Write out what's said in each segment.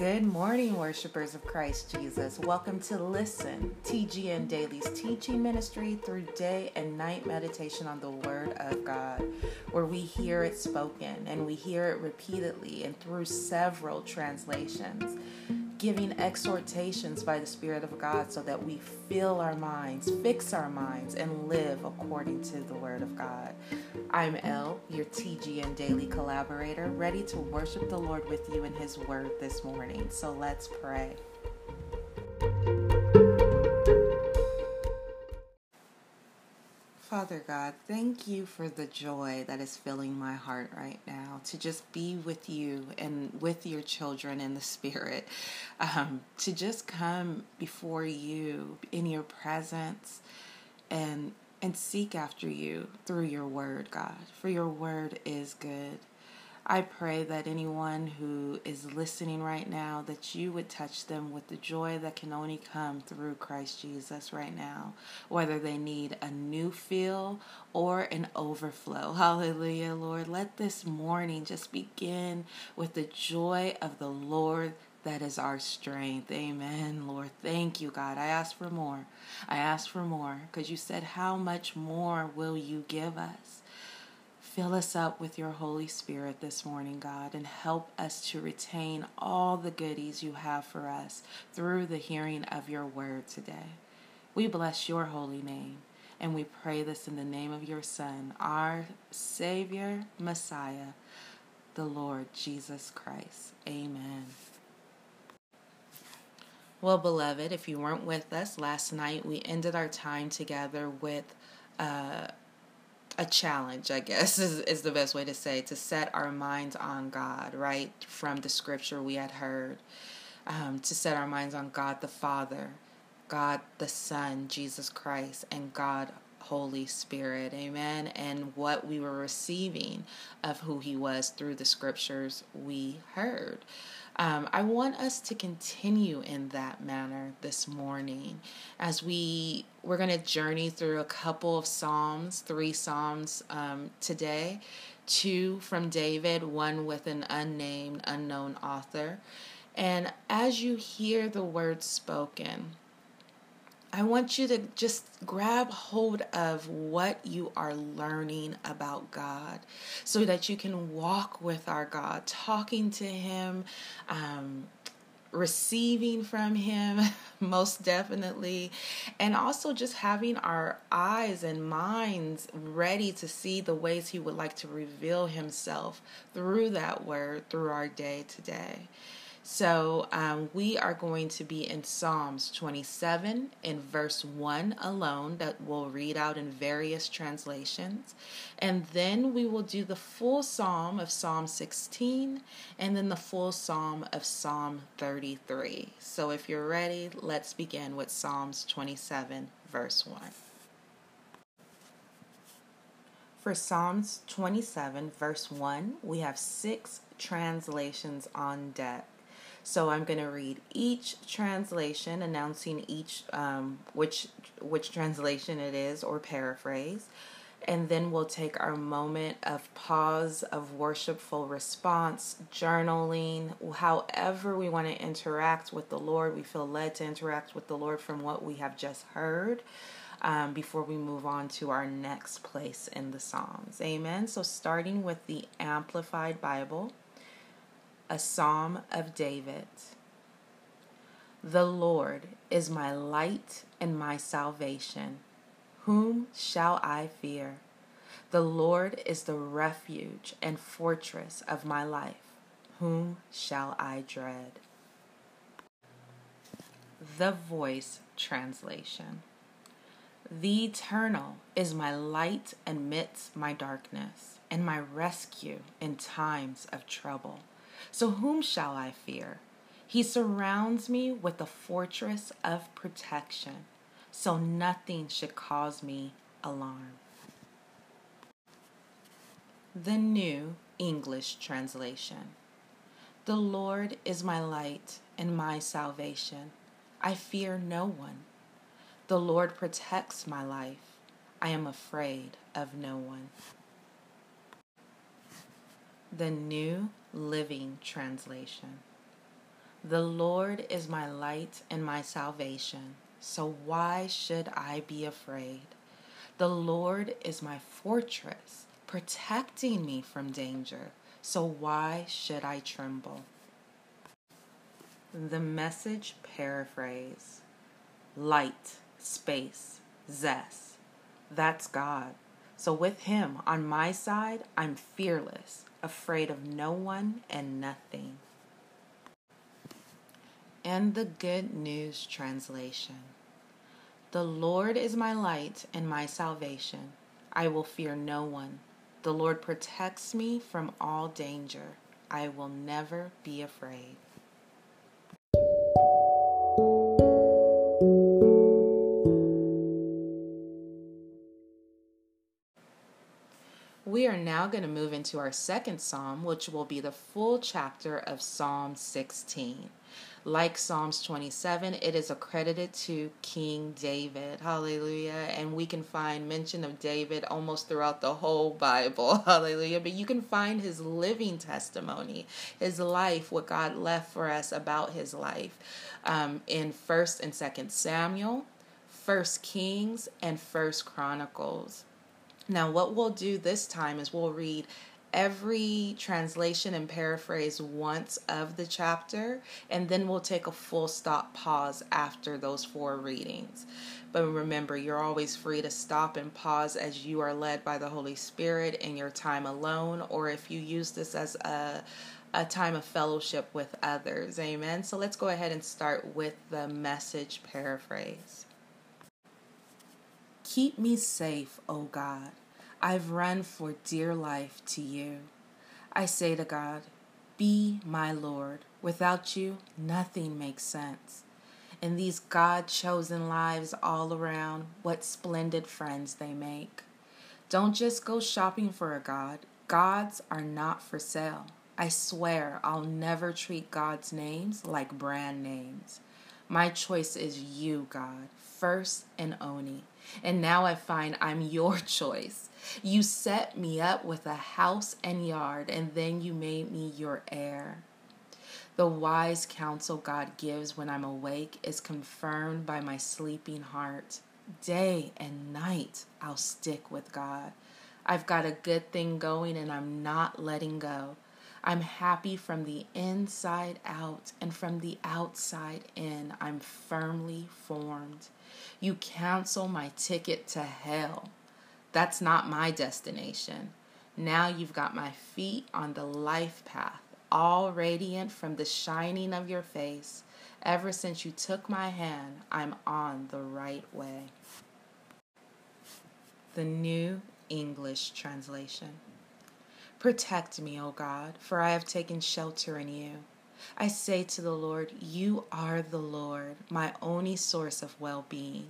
Good morning, worshipers of Christ Jesus. Welcome to Listen, TGN Daily's teaching ministry through day and night meditation on the Word of God, where we hear it spoken and we hear it repeatedly and through several translations giving exhortations by the Spirit of God so that we fill our minds, fix our minds, and live according to the Word of God. I'm Elle, your TGN Daily collaborator, ready to worship the Lord with you in His Word this morning. So let's pray. Father God, thank you for the joy that is filling my heart right now to just be with you and with your children in the spirit, um, to just come before you in your presence and and seek after you through your word, God. For your word is good. I pray that anyone who is listening right now, that you would touch them with the joy that can only come through Christ Jesus right now, whether they need a new feel or an overflow. Hallelujah, Lord. Let this morning just begin with the joy of the Lord that is our strength. Amen, Lord. Thank you, God. I ask for more. I ask for more because you said, How much more will you give us? Fill us up with your Holy Spirit this morning, God, and help us to retain all the goodies you have for us through the hearing of your word today. We bless your holy name, and we pray this in the name of your Son, our Savior, Messiah, the Lord Jesus Christ. Amen. Well, beloved, if you weren't with us last night, we ended our time together with. Uh, a challenge, I guess is, is the best way to say, to set our minds on God, right? From the scripture we had heard, um, to set our minds on God the Father, God the Son, Jesus Christ, and God Holy Spirit, amen, and what we were receiving of who He was through the scriptures we heard. Um, I want us to continue in that manner this morning as we we're going to journey through a couple of psalms, three psalms um, today, two from David, one with an unnamed, unknown author. And as you hear the words spoken, I want you to just grab hold of what you are learning about God so that you can walk with our God, talking to Him, um, receiving from Him, most definitely, and also just having our eyes and minds ready to see the ways He would like to reveal Himself through that word, through our day today. So um, we are going to be in Psalms 27 in verse 1 alone, that we'll read out in various translations. And then we will do the full psalm of Psalm 16 and then the full psalm of Psalm 33. So if you're ready, let's begin with Psalms 27, verse 1. For Psalms 27, verse 1, we have six translations on deck. So I'm going to read each translation, announcing each um, which which translation it is or paraphrase, and then we'll take our moment of pause, of worshipful response, journaling, however we want to interact with the Lord. We feel led to interact with the Lord from what we have just heard. Um, before we move on to our next place in the Psalms. Amen. So, starting with the Amplified Bible, a psalm of David. The Lord is my light and my salvation. Whom shall I fear? The Lord is the refuge and fortress of my life. Whom shall I dread? The Voice Translation The Eternal is my light amidst my darkness, and my rescue in times of trouble. So whom shall I fear? He surrounds me with a fortress of protection, so nothing should cause me alarm. The New English Translation The Lord is my light and my salvation. I fear no one. The Lord protects my life. I am afraid of no one. The New Living Translation. The Lord is my light and my salvation, so why should I be afraid? The Lord is my fortress, protecting me from danger, so why should I tremble? The message paraphrase light, space, zest. That's God. So with Him on my side, I'm fearless, afraid of no one and nothing. And the Good News Translation The Lord is my light and my salvation. I will fear no one. The Lord protects me from all danger. I will never be afraid. We are now going to move into our second psalm, which will be the full chapter of Psalm 16. Like Psalms 27, it is accredited to King David. Hallelujah. And we can find mention of David almost throughout the whole Bible. Hallelujah. But you can find his living testimony, his life, what God left for us about his life um, in 1st and 2nd Samuel, 1st Kings, and 1st Chronicles. Now, what we'll do this time is we'll read every translation and paraphrase once of the chapter, and then we'll take a full stop pause after those four readings. But remember, you're always free to stop and pause as you are led by the Holy Spirit in your time alone, or if you use this as a a time of fellowship with others. Amen. So let's go ahead and start with the message paraphrase. Keep me safe, O God I've run for dear life to you. I say to God, Be my Lord. Without you, nothing makes sense. In these God chosen lives all around, what splendid friends they make. Don't just go shopping for a God. Gods are not for sale. I swear I'll never treat God's names like brand names. My choice is you, God, first and only. And now I find I'm your choice. You set me up with a house and yard, and then you made me your heir. The wise counsel God gives when I'm awake is confirmed by my sleeping heart. Day and night, I'll stick with God. I've got a good thing going and I'm not letting go. I'm happy from the inside out, and from the outside in, I'm firmly formed. You cancel my ticket to hell. That's not my destination. Now you've got my feet on the life path, all radiant from the shining of your face. Ever since you took my hand, I'm on the right way. The New English Translation Protect me, O God, for I have taken shelter in you. I say to the Lord, You are the Lord, my only source of well being.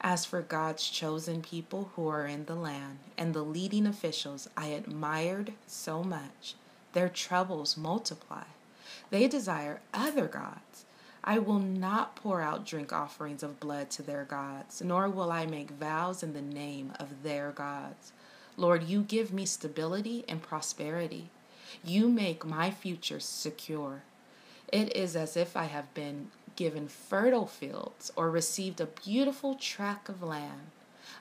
As for God's chosen people who are in the land and the leading officials I admired so much, their troubles multiply. They desire other gods. I will not pour out drink offerings of blood to their gods, nor will I make vows in the name of their gods. Lord, you give me stability and prosperity. You make my future secure. It is as if I have been given fertile fields or received a beautiful tract of land.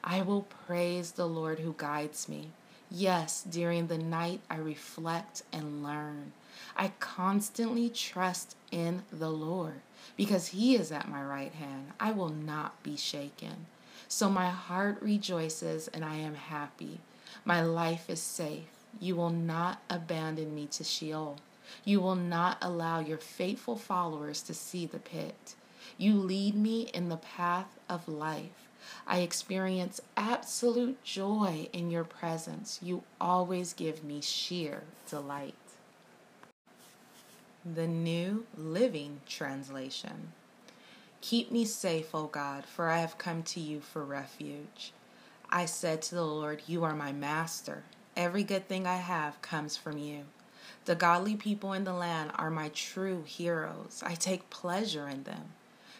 I will praise the Lord who guides me. Yes, during the night I reflect and learn. I constantly trust in the Lord because He is at my right hand. I will not be shaken. So my heart rejoices and I am happy. My life is safe. You will not abandon me to Sheol. You will not allow your faithful followers to see the pit. You lead me in the path of life. I experience absolute joy in your presence. You always give me sheer delight. The New Living Translation Keep me safe, O God, for I have come to you for refuge. I said to the Lord, You are my master. Every good thing I have comes from you. The godly people in the land are my true heroes. I take pleasure in them.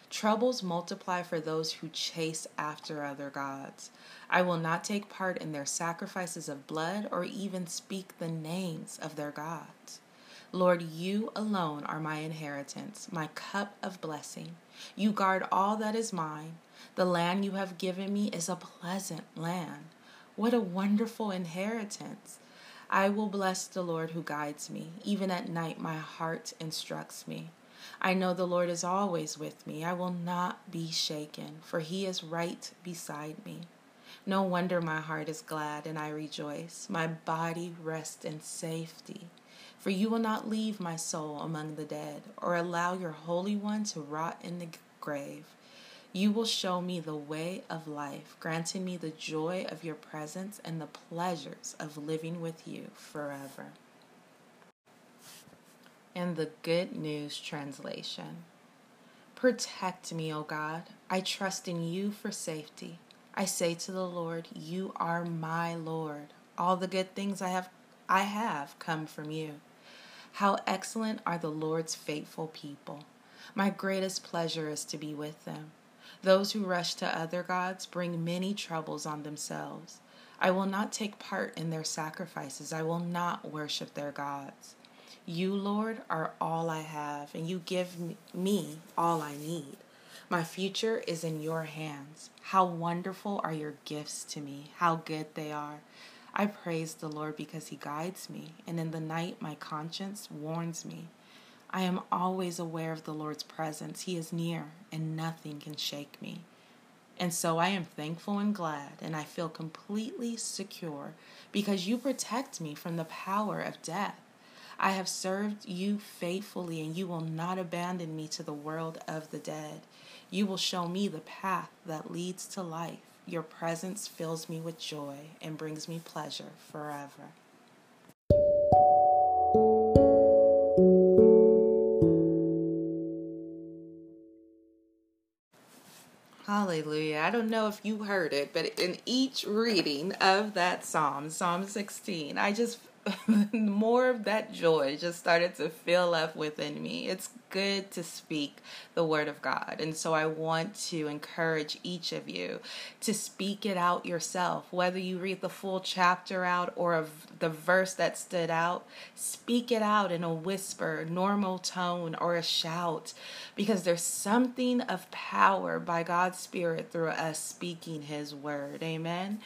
Troubles multiply for those who chase after other gods. I will not take part in their sacrifices of blood or even speak the names of their gods. Lord, you alone are my inheritance, my cup of blessing. You guard all that is mine. The land you have given me is a pleasant land. What a wonderful inheritance. I will bless the Lord who guides me. Even at night, my heart instructs me. I know the Lord is always with me. I will not be shaken, for he is right beside me. No wonder my heart is glad and I rejoice. My body rests in safety. For you will not leave my soul among the dead, or allow your Holy One to rot in the grave. You will show me the way of life, granting me the joy of your presence and the pleasures of living with you forever. In the Good News Translation Protect me, O God. I trust in you for safety. I say to the Lord, You are my Lord. All the good things I have I have come from you. How excellent are the Lord's faithful people. My greatest pleasure is to be with them. Those who rush to other gods bring many troubles on themselves. I will not take part in their sacrifices. I will not worship their gods. You, Lord, are all I have, and you give me all I need. My future is in your hands. How wonderful are your gifts to me, how good they are. I praise the Lord because he guides me, and in the night my conscience warns me. I am always aware of the Lord's presence. He is near, and nothing can shake me. And so I am thankful and glad, and I feel completely secure because you protect me from the power of death. I have served you faithfully, and you will not abandon me to the world of the dead. You will show me the path that leads to life. Your presence fills me with joy and brings me pleasure forever. Hallelujah. I don't know if you heard it, but in each reading of that psalm, Psalm 16, I just more of that joy just started to fill up within me. It's good to speak the word of God. And so I want to encourage each of you to speak it out yourself, whether you read the full chapter out or of the verse that stood out, speak it out in a whisper, normal tone, or a shout, because there's something of power by God's Spirit through us speaking His word. Amen.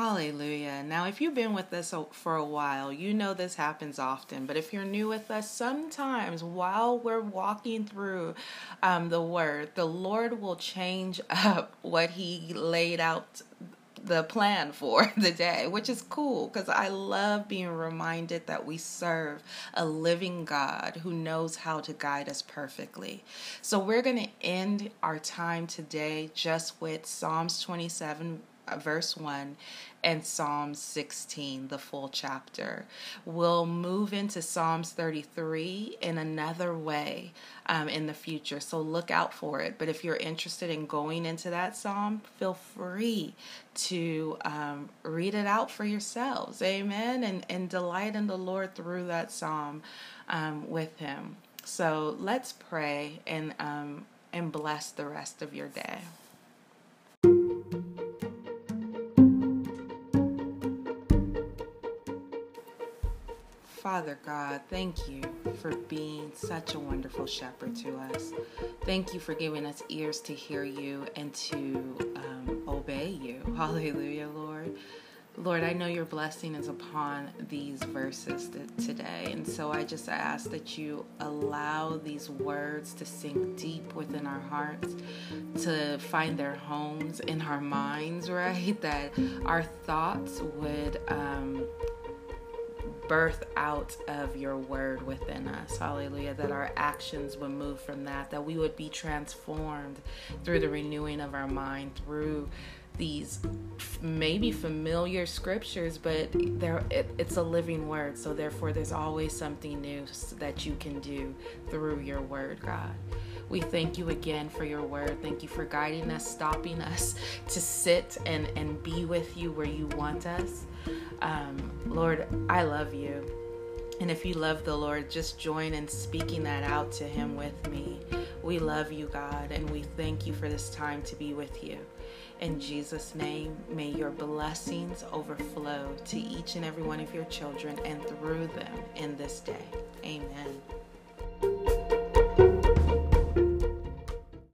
Hallelujah. Now, if you've been with us for a while, you know this happens often. But if you're new with us, sometimes while we're walking through um, the Word, the Lord will change up what He laid out the plan for the day, which is cool because I love being reminded that we serve a living God who knows how to guide us perfectly. So, we're going to end our time today just with Psalms 27 uh, verse 1 and Psalm 16, the full chapter. We'll move into Psalms 33 in another way um, in the future, so look out for it. But if you're interested in going into that psalm, feel free to um, read it out for yourselves. Amen. And, and delight in the Lord through that psalm um, with Him. So let's pray and, um, and bless the rest of your day. Father God, thank you for being such a wonderful shepherd to us. Thank you for giving us ears to hear you and to um, obey you. Hallelujah, Lord. Lord, I know your blessing is upon these verses today. And so I just ask that you allow these words to sink deep within our hearts, to find their homes in our minds, right? That our thoughts would. Um, birth out of your word within us. Hallelujah. That our actions would move from that, that we would be transformed through the renewing of our mind, through these maybe familiar scriptures, but there it, it's a living word. So therefore, there's always something new that you can do through your word, God. We thank you again for your word. Thank you for guiding us, stopping us to sit and, and be with you where you want us. Um, Lord, I love you. And if you love the Lord, just join in speaking that out to Him with me. We love you, God, and we thank you for this time to be with you. In Jesus' name, may your blessings overflow to each and every one of your children and through them in this day. Amen.